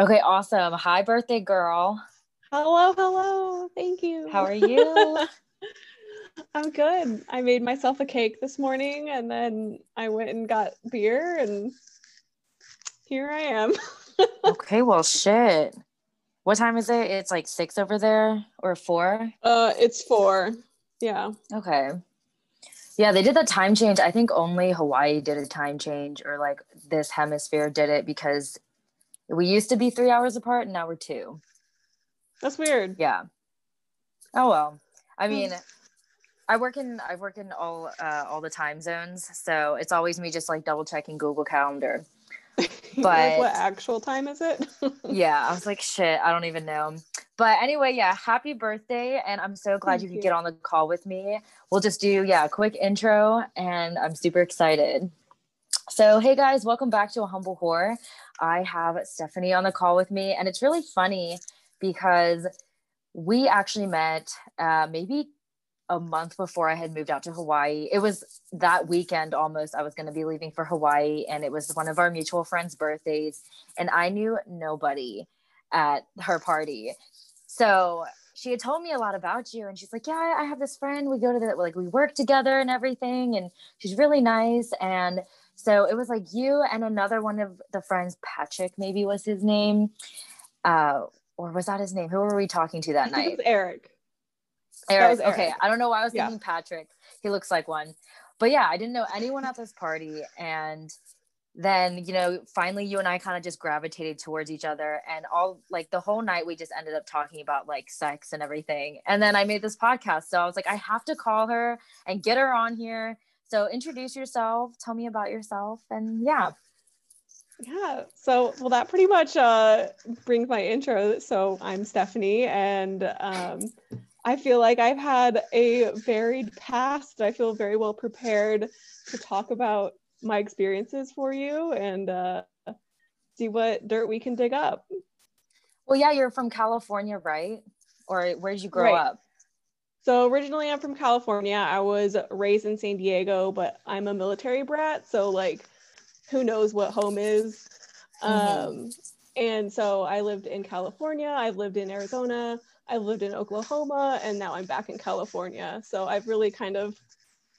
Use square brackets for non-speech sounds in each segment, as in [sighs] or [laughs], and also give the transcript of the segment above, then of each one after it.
Okay, awesome. Hi, birthday girl. Hello, hello. Thank you. How are you? [laughs] I'm good. I made myself a cake this morning and then I went and got beer and here I am. [laughs] okay, well, shit. What time is it? It's like six over there or four? Uh, it's four. Yeah. Okay. Yeah, they did the time change. I think only Hawaii did a time change or like this hemisphere did it because we used to be three hours apart and now we're two. That's weird. Yeah. Oh well. I mean, I work in I work in all uh, all the time zones, so it's always me just like double checking Google Calendar. [laughs] But like what actual time is it? [laughs] yeah, I was like, shit, I don't even know. But anyway, yeah, happy birthday, and I'm so glad you could get on the call with me. We'll just do yeah, a quick intro, and I'm super excited. So, hey guys, welcome back to a humble whore. I have Stephanie on the call with me, and it's really funny because we actually met uh, maybe a month before I had moved out to Hawaii. It was that weekend almost. I was going to be leaving for Hawaii, and it was one of our mutual friends' birthdays, and I knew nobody at her party. So she had told me a lot about you, and she's like, "Yeah, I have this friend. We go to the like we work together and everything, and she's really nice." And so it was like you and another one of the friends, Patrick, maybe was his name. Uh, or was that his name? Who were we talking to that night? Eric. Eric. Eric. Okay. I don't know why I was thinking yeah. Patrick. He looks like one. But yeah, I didn't know anyone at this party. And then, you know, finally you and I kind of just gravitated towards each other. And all like the whole night we just ended up talking about like sex and everything. And then I made this podcast. So I was like, I have to call her and get her on here so introduce yourself, tell me about yourself, and yeah. Yeah. So, well, that pretty much uh, brings my intro. So, I'm Stephanie, and um, I feel like I've had a varied past. I feel very well prepared to talk about my experiences for you and uh, see what dirt we can dig up. Well, yeah, you're from California, right? Or where did you grow right. up? So originally I'm from California. I was raised in San Diego, but I'm a military brat, so like who knows what home is. Mm-hmm. Um, and so I lived in California, I've lived in Arizona, I've lived in Oklahoma, and now I'm back in California. So I've really kind of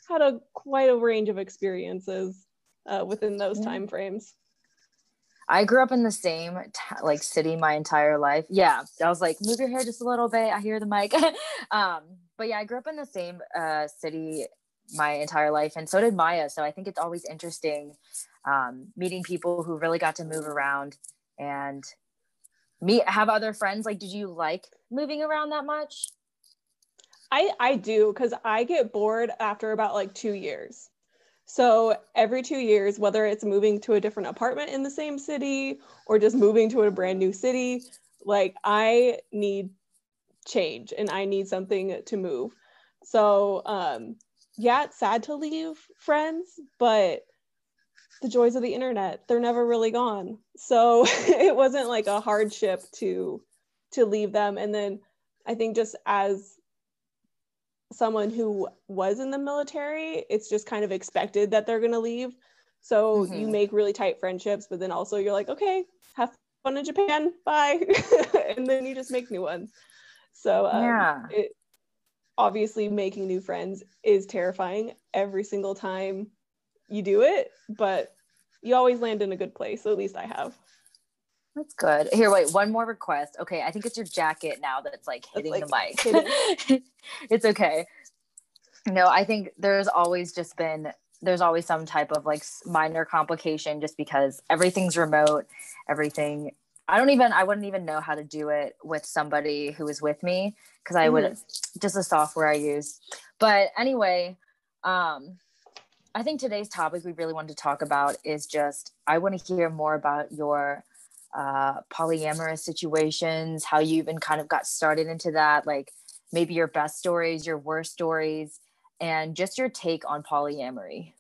had a quite a range of experiences uh, within those time frames. I grew up in the same t- like city my entire life. Yeah, I was like, move your hair just a little bit. I hear the mic. [laughs] um, but yeah, I grew up in the same uh, city my entire life, and so did Maya. So I think it's always interesting um, meeting people who really got to move around and meet have other friends. Like, did you like moving around that much? I I do because I get bored after about like two years. So every two years, whether it's moving to a different apartment in the same city or just moving to a brand new city, like I need change and I need something to move. So, um, yeah, it's sad to leave friends, but the joys of the internet, they're never really gone. So [laughs] it wasn't like a hardship to to leave them. And then I think just as someone who was in the military, it's just kind of expected that they're going to leave. So mm-hmm. you make really tight friendships, but then also you're like, okay, have fun in Japan, bye. [laughs] and then you just make new ones. So um, yeah, it, obviously making new friends is terrifying every single time you do it, but you always land in a good place. At least I have. That's good. Here, wait, one more request. Okay, I think it's your jacket now that's like hitting that's like the mic. [laughs] it's okay. No, I think there's always just been there's always some type of like minor complication just because everything's remote, everything I don't even I wouldn't even know how to do it with somebody who was with me because I mm-hmm. would just the software I use. But anyway, um I think today's topic we really wanted to talk about is just I want to hear more about your uh polyamorous situations, how you even kind of got started into that, like maybe your best stories, your worst stories, and just your take on polyamory.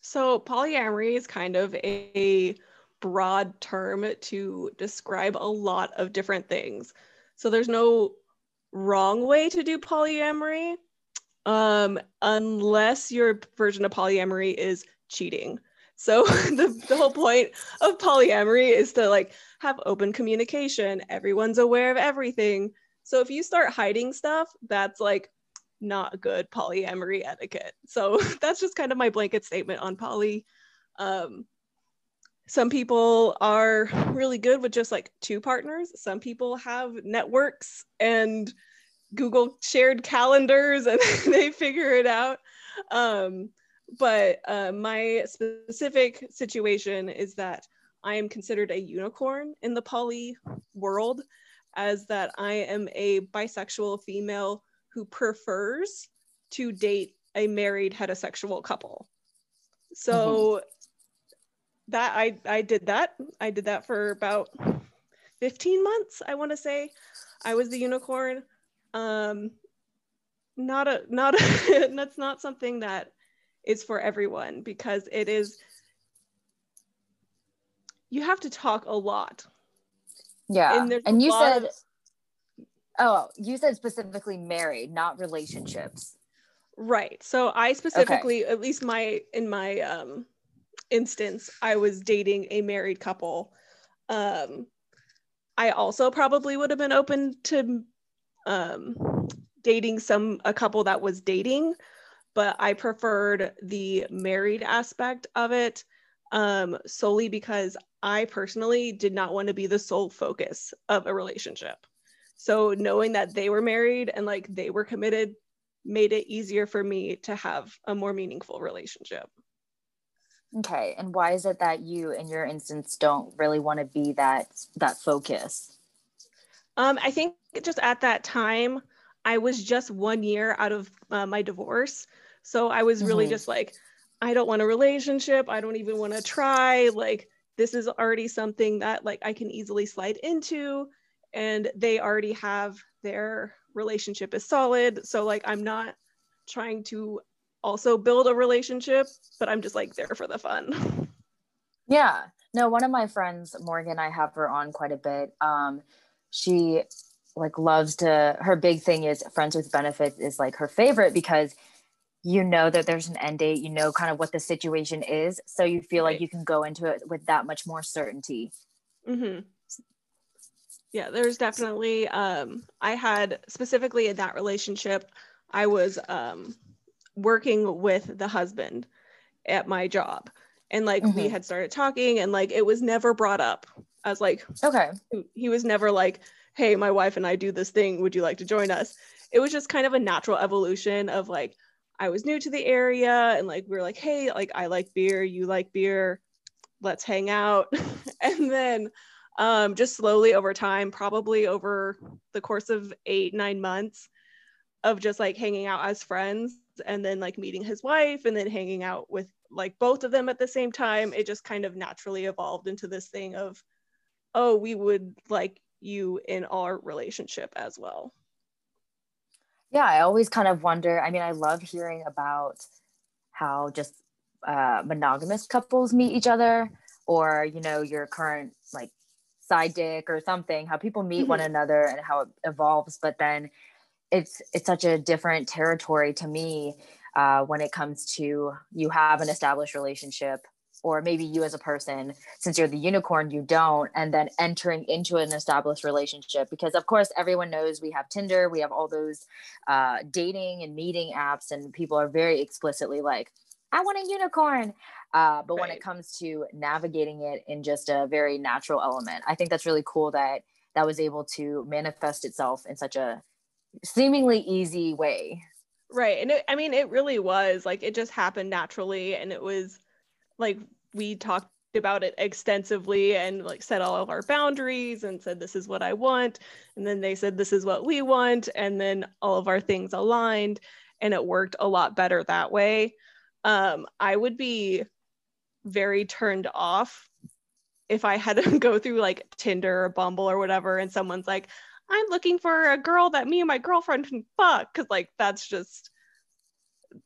So polyamory is kind of a broad term to describe a lot of different things. So there's no wrong way to do polyamory um, unless your version of polyamory is cheating. So [laughs] the, the whole point of polyamory is to like have open communication. Everyone's aware of everything. So if you start hiding stuff, that's like not good polyamory etiquette. So [laughs] that's just kind of my blanket statement on poly. Um, some people are really good with just like two partners. Some people have networks and Google shared calendars and [laughs] they figure it out. Um, but uh, my specific situation is that I am considered a unicorn in the poly world, as that I am a bisexual female who prefers to date a married heterosexual couple. So mm-hmm. that I I did that. I did that for about 15 months, I want to say. I was the unicorn. Um not a not a, [laughs] that's not something that is for everyone because it is you have to talk a lot. Yeah. And, and you said of, Oh, you said specifically married, not relationships. Right. So I specifically, okay. at least my in my um instance, I was dating a married couple. Um I also probably would have been open to um dating some a couple that was dating but I preferred the married aspect of it um, solely because I personally did not want to be the sole focus of a relationship. So knowing that they were married and like they were committed made it easier for me to have a more meaningful relationship. Okay, and why is it that you in your instance don't really want to be that that focus? Um, I think just at that time I was just one year out of uh, my divorce. So I was really mm-hmm. just like, I don't want a relationship. I don't even want to try. Like, this is already something that like I can easily slide into. And they already have their relationship is solid. So like I'm not trying to also build a relationship, but I'm just like there for the fun. [laughs] Yeah. No, one of my friends, Morgan, I have her on quite a bit. Um, she like loves to her big thing is friends with benefits is like her favorite because you know that there's an end date you know kind of what the situation is so you feel right. like you can go into it with that much more certainty mm-hmm. yeah there's definitely um i had specifically in that relationship i was um working with the husband at my job and like mm-hmm. we had started talking and like it was never brought up i was like okay he was never like hey, my wife and I do this thing. Would you like to join us? It was just kind of a natural evolution of like, I was new to the area and like, we are like, hey, like, I like beer, you like beer, let's hang out. [laughs] and then um, just slowly over time, probably over the course of eight, nine months of just like hanging out as friends and then like meeting his wife and then hanging out with like both of them at the same time, it just kind of naturally evolved into this thing of, oh, we would like you in our relationship as well. Yeah, I always kind of wonder. I mean, I love hearing about how just uh, monogamous couples meet each other, or you know, your current like side dick or something. How people meet mm-hmm. one another and how it evolves. But then it's it's such a different territory to me uh, when it comes to you have an established relationship or maybe you as a person since you're the unicorn you don't and then entering into an established relationship because of course everyone knows we have tinder we have all those uh, dating and meeting apps and people are very explicitly like i want a unicorn uh, but right. when it comes to navigating it in just a very natural element i think that's really cool that that was able to manifest itself in such a seemingly easy way right and it, i mean it really was like it just happened naturally and it was like we talked about it extensively and like set all of our boundaries and said this is what I want. And then they said this is what we want. And then all of our things aligned and it worked a lot better that way. Um, I would be very turned off if I had to [laughs] go through like Tinder or Bumble or whatever and someone's like I'm looking for a girl that me and my girlfriend can fuck. Cuz like that's just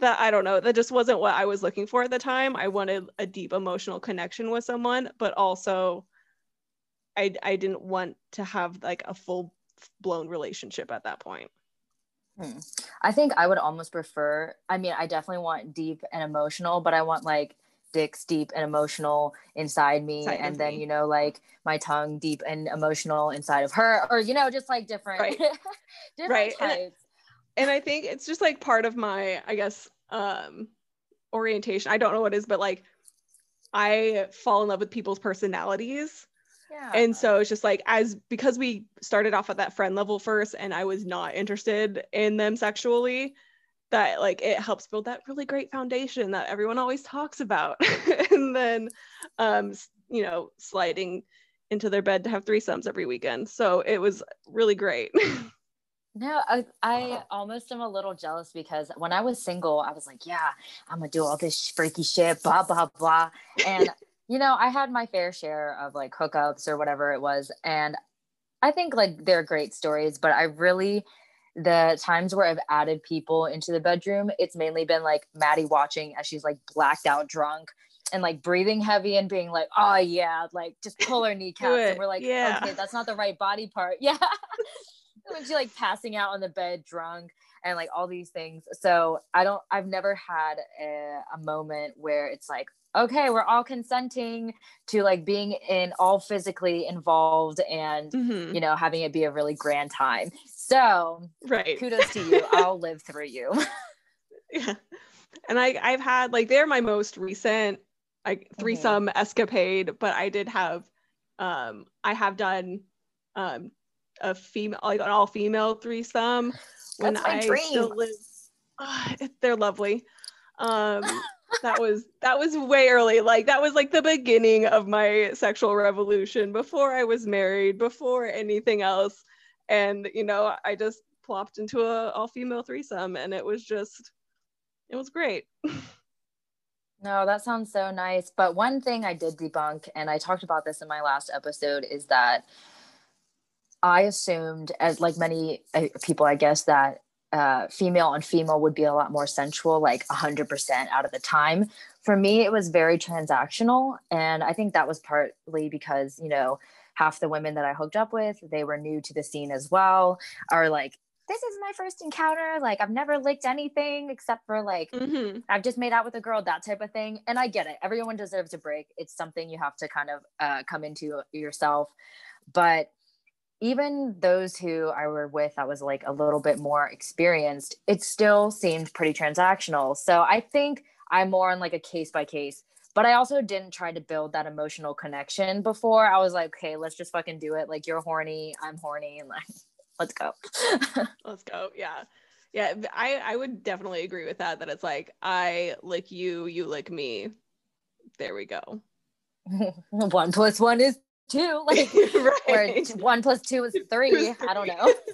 that I don't know, that just wasn't what I was looking for at the time. I wanted a deep emotional connection with someone, but also I I didn't want to have like a full blown relationship at that point. Hmm. I think I would almost prefer, I mean, I definitely want deep and emotional, but I want like dicks deep and emotional inside me Inside and then me. you know like my tongue deep and emotional inside of her or you know just like different Right. [laughs] different Right, types and I think it's just like part of my, I guess, um, orientation. I don't know what it is, but like I fall in love with people's personalities. yeah And so it's just like as because we started off at that friend level first and I was not interested in them sexually, that like it helps build that really great foundation that everyone always talks about. [laughs] and then um you know, sliding into their bed to have threesomes every weekend. So it was really great. [laughs] No, I, I almost am a little jealous because when I was single, I was like, yeah, I'm gonna do all this freaky shit, blah, blah, blah. And, [laughs] you know, I had my fair share of like hookups or whatever it was. And I think like they're great stories, but I really, the times where I've added people into the bedroom, it's mainly been like Maddie watching as she's like blacked out drunk and like breathing heavy and being like, oh yeah, like just pull her kneecaps. And we're like, Yeah. okay, that's not the right body part. [laughs] Yeah. When she like passing out on the bed drunk and like all these things. So I don't, I've never had a, a moment where it's like, okay, we're all consenting to like being in all physically involved and, Mhm. you know, having it be a really grand time. So Right. kudos to you. I'll live through you. [laughs] yeah and i i've had like they're my most recent like Mm-hmm. threesome escapade but i did have um i have done um a female like an all female threesome when That's my i dream. still live [sighs] it- they're lovely um that was that was way early like that was like the beginning of my sexual revolution before i was married before anything else and you know i just plopped into a all female threesome and it was just it was great [laughs] No, that sounds so nice. But one thing I did debunk, and I talked about this in my last episode, is that I assumed, as like many uh, people, I guess, that uh, female on female would be a lot more sensual, like 100% out of the time. For me, it was very transactional. And I think that was partly because, you know, half the women that I hooked up with, they were new to the scene as well, are like, this is my first encounter. Like, I've never licked anything except for like mm-hmm. I've just made out with a girl, that type of thing. And I get it. Everyone deserves a break. It's something you have to kind of uh, come into yourself. But even those who I were with that was like a little bit more experienced, it still seemed pretty transactional. So I think I'm more on like a case by case. But I also didn't try to build that emotional connection before. I was like, okay, let's just fucking do it. Like you're horny, I'm horny, and like [laughs] let's go. [laughs] let's go yeah yeah i i would definitely agree with that that it's like i lick you you lick me there we go [laughs] one plus one is two. [laughs] Like or right t- one plus two is [laughs] three. Who's I don't know. [laughs]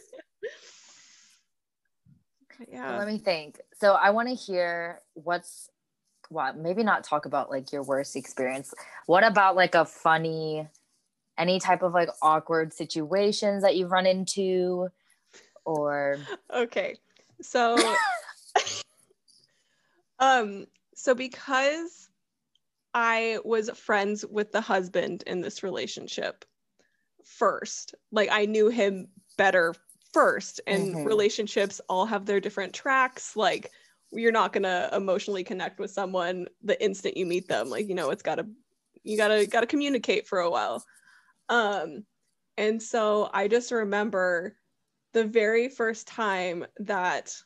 yeah Let me think. So I want to hear what's what maybe not talk about like your worst experience. What about like a funny any type of like awkward situations that you've run into or okay so um so because i was friends with the husband in this relationship first. Like i knew him better first and Mhm. relationships all have their different tracks. Like you're not going to emotionally connect with someone the instant you meet them. Like you know it's got to you got to got to communicate for a while. Um and so i just remember the very first time that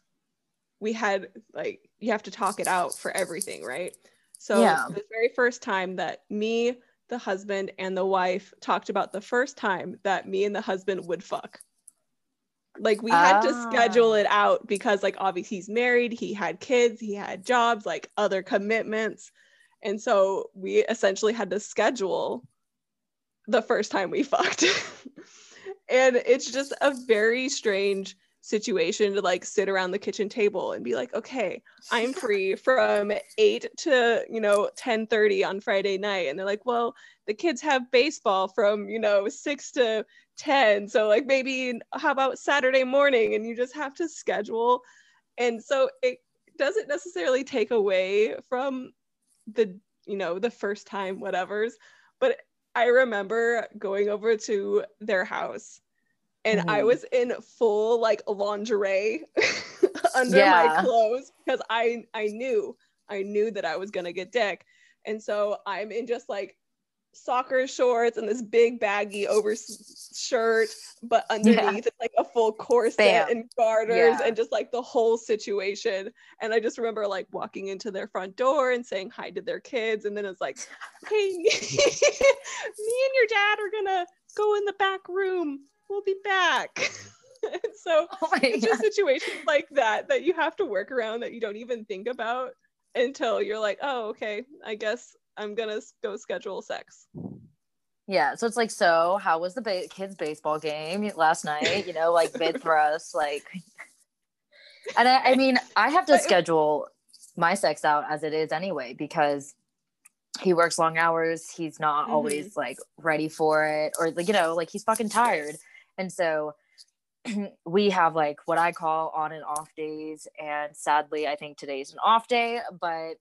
we had like you have to talk it out for everything right so Yeah. the very first time that me the husband and the wife talked about the first time that me and the husband would fuck like we had to schedule Ah. it out because like obviously he's married he had kids he had jobs like other commitments and so we essentially had to schedule the first time we [laughs] fucked and it's just a very strange situation to like sit around the kitchen table and be like okay i'm [laughs] free from 8 to you know 10 30 on friday night. And they're like well the kids have baseball from you know 6 to 10 so like maybe how about saturday morning? And you just have to schedule. And so it doesn't necessarily take away from the you know the first time whatevers but i remember going over to their house and i Mhm. was in full like lingerie [laughs] under Yeah. my clothes because i i knew i knew that i was gonna get dick And so I'm in just like soccer shorts and this big baggy over shirt, but underneath yeah. it's like a full corset Bam. and garters yeah. and just like the whole situation. And I just remember like walking into their front door and saying hi to their kids. And then it's like, [laughs] hey, [laughs] me and your dad are gonna go in the back room. We'll be back. [laughs] so oh it's just situations like that that you have to work around that you don't even think about until you're like, oh, okay, I guess I'm gonna go schedule sex. Yeah, so it's like, so how was the ba- kids' baseball game last night? You know, like bid for us, like. [laughs] And I, I mean, I have to schedule my sex out as it is anyway because he works long hours. He's not mm-hmm. always like ready for it, or like you know, like he's fucking tired, and so [clears throat] we have like what I call on and off days. And sadly, I think today's an off day, but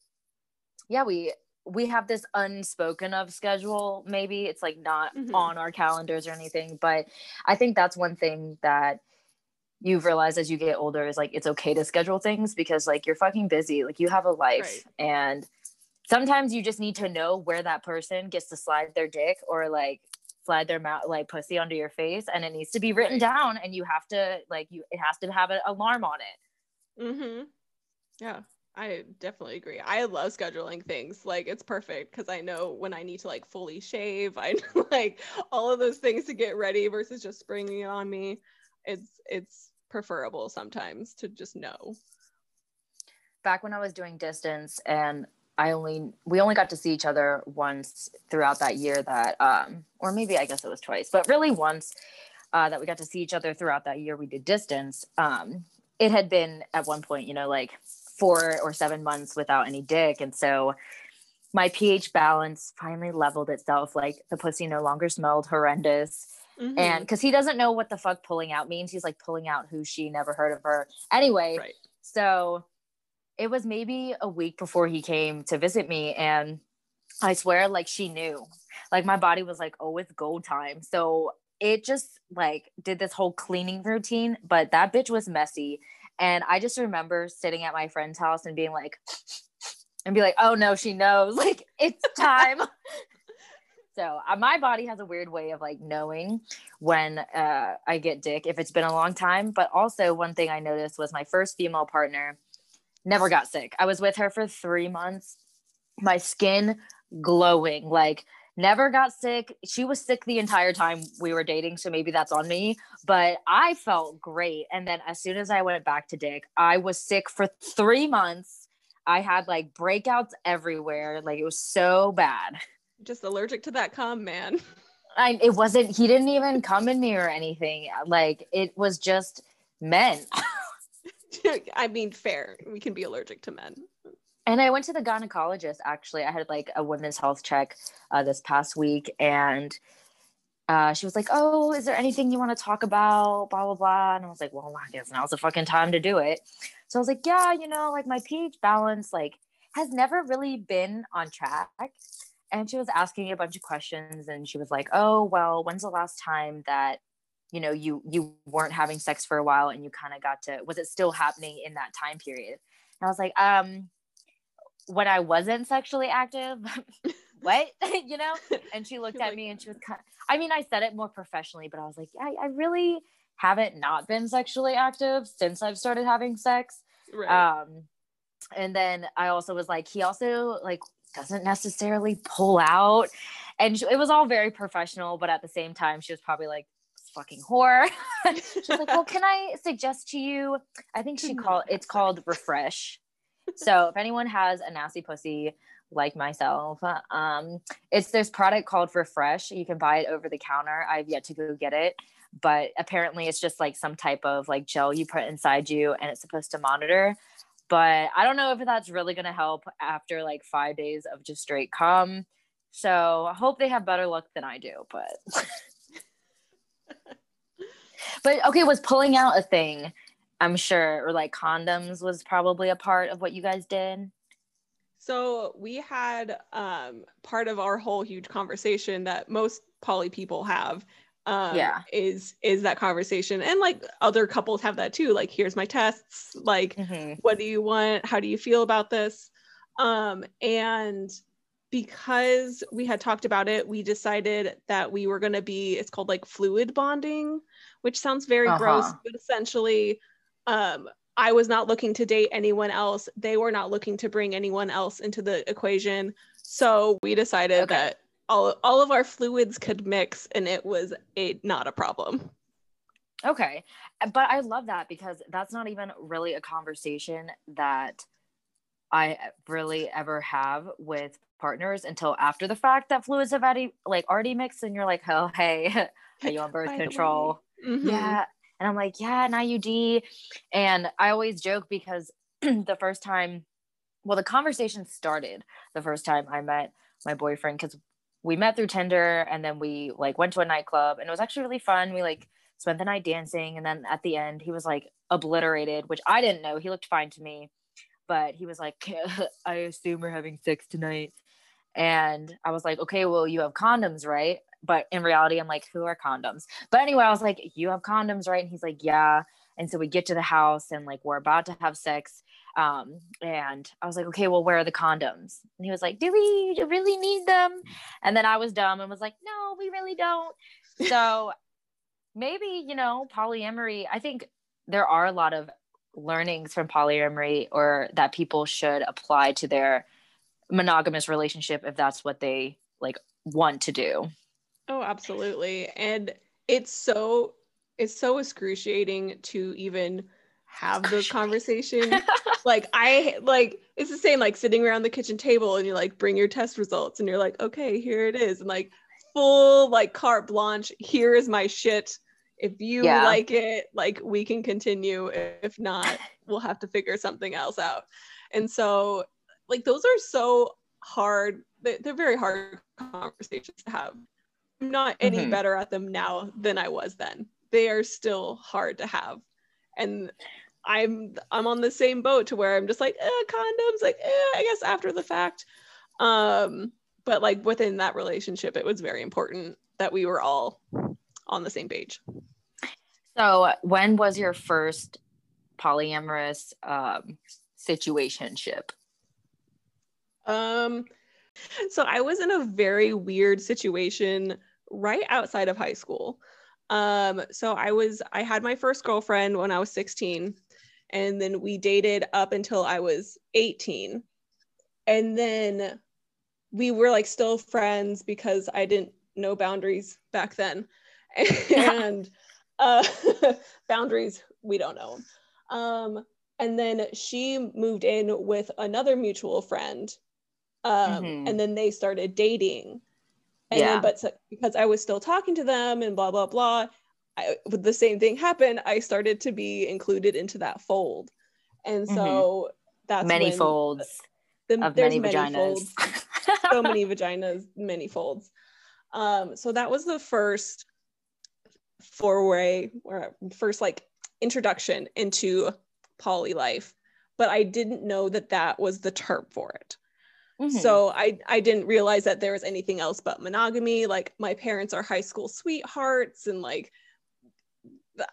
yeah, we we have this unspoken of schedule maybe it's like not mm-hmm. on our calendars or anything but i think that's one thing that you've realized as you get older is like it's okay to schedule things because like you're fucking busy like you have a life right. and sometimes you just need to know where that person gets to slide their dick or like slide their mouth like pussy under your face and it needs to be written down and you have to like you it has to have an alarm on it mm-hmm yeah I definitely agree. I love scheduling things. Like it's perfect because I know when I need to like fully shave. [laughs] I know like all of those things to get ready versus just springing it on me. It's it's preferable sometimes to just know. Back when I was doing distance and I only we only got to see each other once throughout that year that um or maybe I guess it was twice, but really once uh, that we got to see each other throughout that year we did distance. Um it had been at one point, you know, like four or seven months without any dick. And so my pH balance finally leveled itself. Like the pussy no longer smelled horrendous. Mm-hmm. And because he doesn't know what the fuck pulling out means, he's like pulling out who she never heard of her. Anyway, right. so it was maybe a week before he came to visit me. And I swear, like she knew. Like my body was like, oh, it's go time. So it just like did this whole cleaning routine, but that bitch was messy. And I just remember sitting at my friend's house and being like, [sniffs] and be like, oh no, she knows. [laughs] Like, it's time. [laughs] so uh, my body has a weird way of like knowing when uh, I get dick if it's been a long time. But also, one thing I noticed was my first female partner never got sick. I was with her for three months. My skin glowing, like never got sick. She was sick the entire time we were dating, so maybe that's on me. But I felt great. And then as soon as I went back to Dick, I was sick for three months. I had like breakouts everywhere. Like it was so bad. Just allergic to that cum, man. [laughs] I, it wasn't, he didn't even come in me or anything. Like it was just men. [laughs] [laughs] I mean, fair. We can be allergic to men. And I went to the gynecologist actually. I had like a women's health check uh, this past week, and uh, she was like, "Oh, is there anything you want to talk about?" Blah blah blah. And I was like, "Well, I guess now's the fucking time to do it." So I was like, "Yeah, you know, like my pH balance like has never really been on track." And she was asking me a bunch of questions, and she was like, "Oh, well, when's the last time that you know you you weren't having sex for a while and you kind of got to was it still happening in that time period?" And I was like, um when I wasn't sexually active, [laughs] what [laughs] you know? And she looked at me and she was kind. Of, I mean, I said it more professionally, but I was like, I, I really haven't not been sexually active since I've started having sex. Right. Um, and then I also was like, he also like doesn't necessarily pull out, and she, it was all very professional, but at the same time, she was probably like, fucking whore. [laughs] [laughs] She's like, well, can I suggest to you? I think she called it's called refresh so if anyone has a nasty pussy like myself, um, it's this product called Refresh. You can buy it over the counter. I've yet to go get it, but apparently it's just like some type of like gel you put inside you, and it's supposed to monitor. But I don't know if that's really going to help after like five days of just straight cum. So I hope they have better luck than I do. But [laughs] but okay, was pulling out a thing I'm sure, or like condoms was probably a part of what you guys did. So we had um, part of our whole huge conversation that most poly people have. Um, yeah, is is that conversation, and like other couples have that too. Like, here's my tests. Like, mm-hmm. what do you want? How do you feel about this? Um, and because we had talked about it, we decided that we were going to be, it's called like fluid bonding, which sounds very uh-huh. gross, but essentially, um, I was not looking to date anyone else. They were not looking to bring anyone else into the equation. So we decided okay. that all, all of our fluids could mix and it was a not a problem. Okay. But I love that because that's not even really a conversation that I really ever have with partners until after the fact that fluids have already like already mixed and you're like, oh hey, [laughs] are you on birth control? Mm-hmm. Yeah. And I'm like, yeah, an IUD. And I always joke because [clears throat] the first time, well, the conversation started the first time I met my boyfriend because we met through Tinder and then we like went to a nightclub and it was actually really fun. We like spent the night dancing and then at the end he was like obliterated, which I didn't know. He looked fine to me, but he was like, [laughs] I assume we're having sex tonight. And I was like, okay, well, you have condoms, right? But in reality, I'm like, who are condoms? But anyway, I was like, you have condoms, right? And he's like, yeah. And so we get to the house and like we're about to have sex. Um, and I was like, okay, well, where are the condoms? And he was like, do we really need them? And then I was dumb and was like, no, we really don't. So [laughs] maybe, you know, polyamory, I think there are a lot of learnings from polyamory or that people should apply to their monogamous relationship if that's what they like want to do. Oh, absolutely. And it's so it's so excruciating to even have those conversations. [laughs] like I like it's the same like sitting around the kitchen table and you like bring your test results and you're like, okay, here it is. And like full like carte blanche, here is my shit. If you yeah. like it, like we can continue. If not, we'll have to figure something else out. And so like those are so hard. They're very hard conversations to have. I'm not any mm-hmm. better at them now than I was then. They are still hard to have. And I'm I'm on the same boat to where I'm just like, eh, condoms, like, eh, I guess after the fact. Um, but like within that relationship, it was very important that we were all on the same page. So when was your first polyamorous um situationship? Um so I was in a very weird situation right outside of high school. Um, so I was I had my first girlfriend when I was 16 and then we dated up until I was 18. And then we were like still friends because I didn't know boundaries back then. [laughs] and uh, [laughs] boundaries, we don't know. Um, and then she moved in with another mutual friend. Um, mm-hmm. And then they started dating. And yeah. then, but so, because I was still talking to them and blah, blah, blah, I, the same thing happened. I started to be included into that fold, and so mm-hmm. that's many folds. The, of there's many, many vaginas. folds, [laughs] so many vaginas, many folds. Um, so that was the first foray or first like introduction into poly life, but I didn't know that that was the term for it. Mm-hmm. So I I didn't realize that there was anything else but monogamy. Like my parents are high school sweethearts and like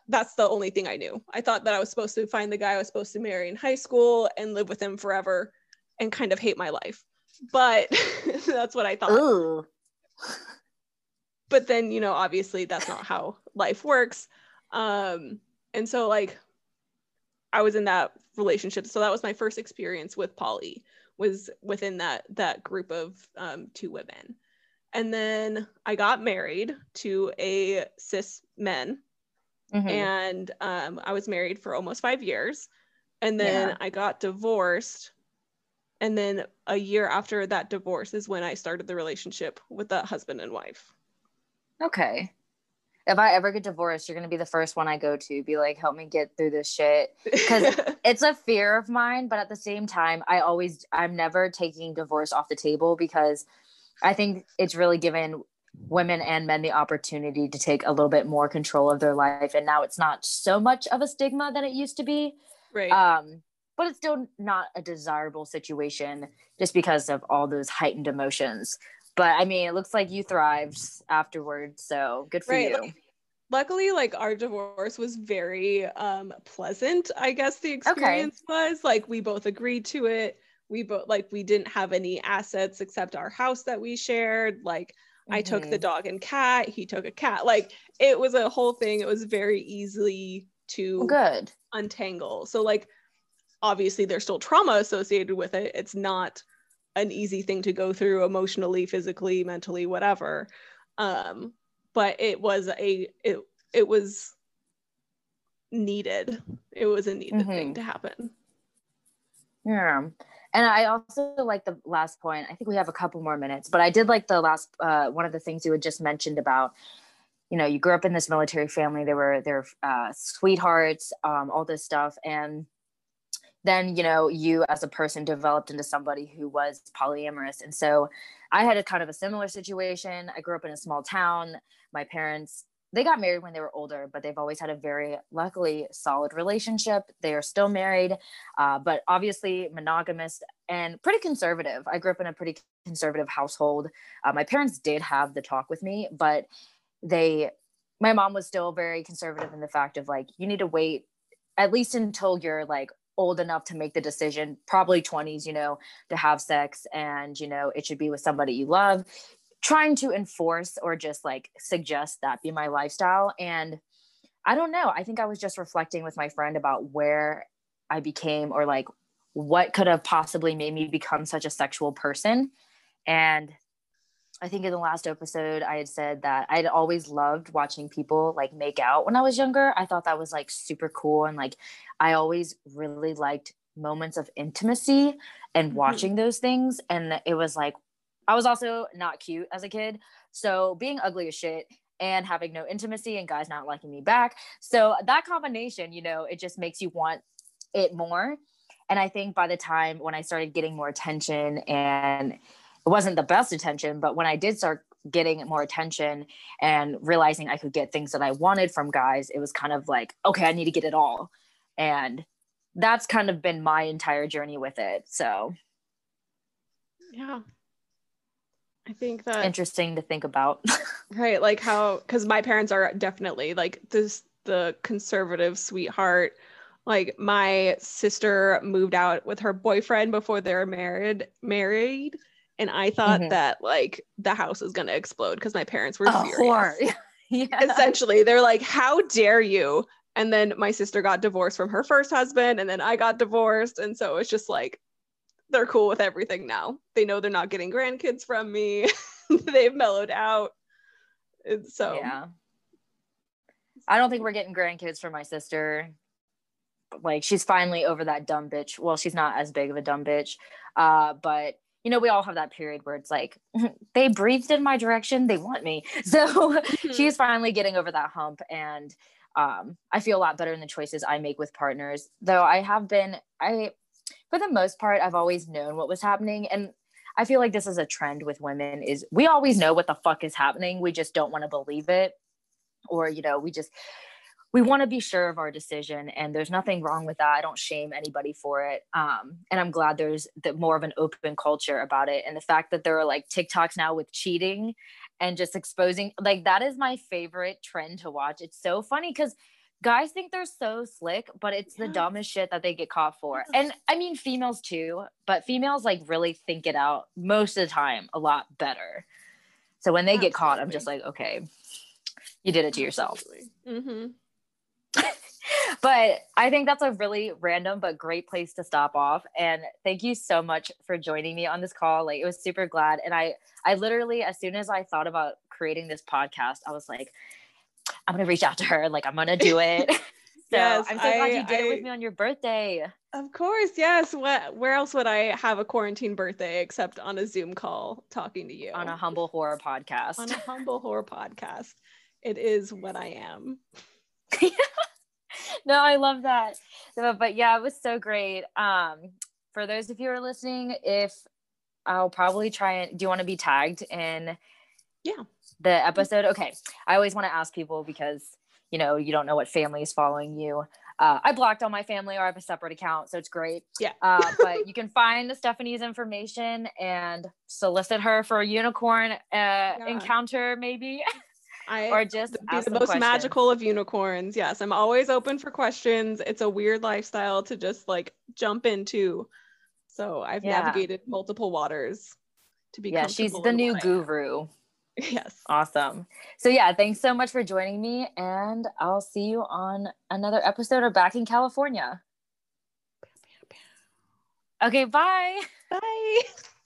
that's the only thing I knew. I thought that I was supposed to find the guy I was supposed to marry in high school and live with him forever and kind of hate my life. But [laughs] that's what I thought. But then, you know, obviously that's not how life works. Um, and so like I was in that relationship. So that was my first experience with poly was within that that group of um, two women. And then I got married to a cis men Mm-hmm. And um, I was married for almost five years. And then yeah. I got divorced. And then a year after that divorce is when I started the relationship with the husband and wife. Okay. If I ever get divorced, you're going to be the first one I go to. Be like, help me get through this shit. Because [laughs] it's a fear of mine. But at the same time, I always, I'm never taking divorce off the table because I think it's really given women and men the opportunity to take a little bit more control of their life and now it's not so much of a stigma than it used to be right um but it's still not a desirable situation just because of all those heightened emotions but i mean it looks like you thrived afterwards so good for right. you luckily like our divorce was very um pleasant i guess the experience okay. was like we both agreed to it we both like we didn't have any assets except our house that we shared like mm-hmm. i took the mm-hmm. dog and cat he took a cat like it was a whole thing it was very easily to good untangle so like obviously there's still trauma associated with it it's not an easy thing to go through emotionally physically mentally whatever um but it was a it it was needed it was a needed mm-hmm. thing to happen yeah and I also like the last point. I think we have a couple more minutes, but I did like the last uh, one of the things you had just mentioned about, you know, you grew up in this military family. They were their uh, sweethearts, um, all this stuff, and then you know you as a person developed into somebody who was polyamorous. And so, I had a kind of a similar situation. I grew up in a small town. My parents they got married when they were older, but they've always had a very luckily solid relationship. They are still married, uh, but obviously monogamous and pretty conservative. I grew up in a pretty conservative household. Uh, my parents did have the talk with me, but they, my mom was still very conservative in the fact of like, you need to wait at least until you're like old enough to make the decision probably 20s you know to have sex and you know it should be with somebody you love trying to enforce or just like suggest that be my lifestyle. And I don't know. I think I was just reflecting with my friend about where I became or like what could have possibly made me become such a sexual person. And I think in the last episode, I had said that I'd always loved watching people like make out when I was younger. I thought that was like super cool. And like, I always really liked moments of intimacy and mm-hmm. watching those things. And it was like, I was also not cute as a kid. So being ugly as shit and having no intimacy and guys not liking me back. So that combination, you know, it just makes you want it more. And I think by the time when I started getting more attention and it wasn't the best attention, but when I did start getting more attention and realizing I could get things that I wanted from guys, it was kind of like, okay, I need to get it all. And that's kind of been my entire journey with it. So, yeah, I think that interesting to think about. [laughs] right, like how because my parents are definitely like this the conservative sweetheart. Like my sister moved out with her boyfriend before they were married married. And I thought mm-hmm. that like the house was gonna explode because my parents were furious. [laughs] yeah. Essentially, they're like, How dare you? And then my sister got divorced from her first husband, and then I got divorced. And so it's just like they're cool with everything now. They know they're not getting grandkids from me. [laughs] They've mellowed out. And so yeah. I don't think we're getting grandkids from my sister. Like she's finally over that dumb bitch. Well, she's not as big of a dumb bitch. Uh, but you know, we all have that period where it's like they breathed in my direction, they want me. [laughs] So mm-hmm. she's finally getting over that hump and um, I feel a lot better in the choices I make with partners. Though I have been I for the most part, I've always known what was happening. And I feel like this is a trend with women is we always know what the fuck is happening. We just don't want to believe it. Or, you know, we just we want to be sure of our decision and there's nothing wrong with that i don't shame anybody for it um, and i'm glad there's the, more of an open culture about it and the fact that there are like tiktoks now with cheating and just exposing like that is my favorite trend to watch it's so funny because guys think they're so slick, but it's yeah. the dumbest shit that they get caught for. And I mean, females too, but females like really think it out most of the time a lot better. So when they Absolutely. get caught, I'm just like, okay, you did it to yourself. Mm-hmm. But I think that's a really random but great place to stop off. And thank you so much for joining me on this call. Like it was super glad. And I I literally as soon as I thought about creating this podcast, I was like, I'm gonna reach out to her. Like I'm gonna do [laughs] it. [laughs] so yes, I'm so I, glad you did I, it with me on your birthday. Of course, yes. What? Where else would I have a quarantine birthday except on a Zoom call talking to you on a humble horror podcast? on a humble horror podcast. It is what I am. [laughs] no, I love that. But yeah, it was so great. Um, for those of you who are listening, if I'll probably try and do you want to be tagged in yeah the episode okay i always want to ask people because you know you don't know what family is following you uh, I blocked all my family or I have a separate account, so it's great. Yeah. uh, but you can find Stephanie's information and solicit her for a unicorn uh, yeah. encounter, maybe. [laughs] I, or just be the most questions. magical of unicorns. Yes, I'm always open for questions. It's a weird lifestyle to just like jump into. So I've Yeah. navigated multiple waters to be Yeah, she's the new what I am. guru. [laughs] Yes. Awesome. So yeah, thanks so much for joining me and I'll see you on another episode of Back in California. Okay, bye. Bye. [laughs]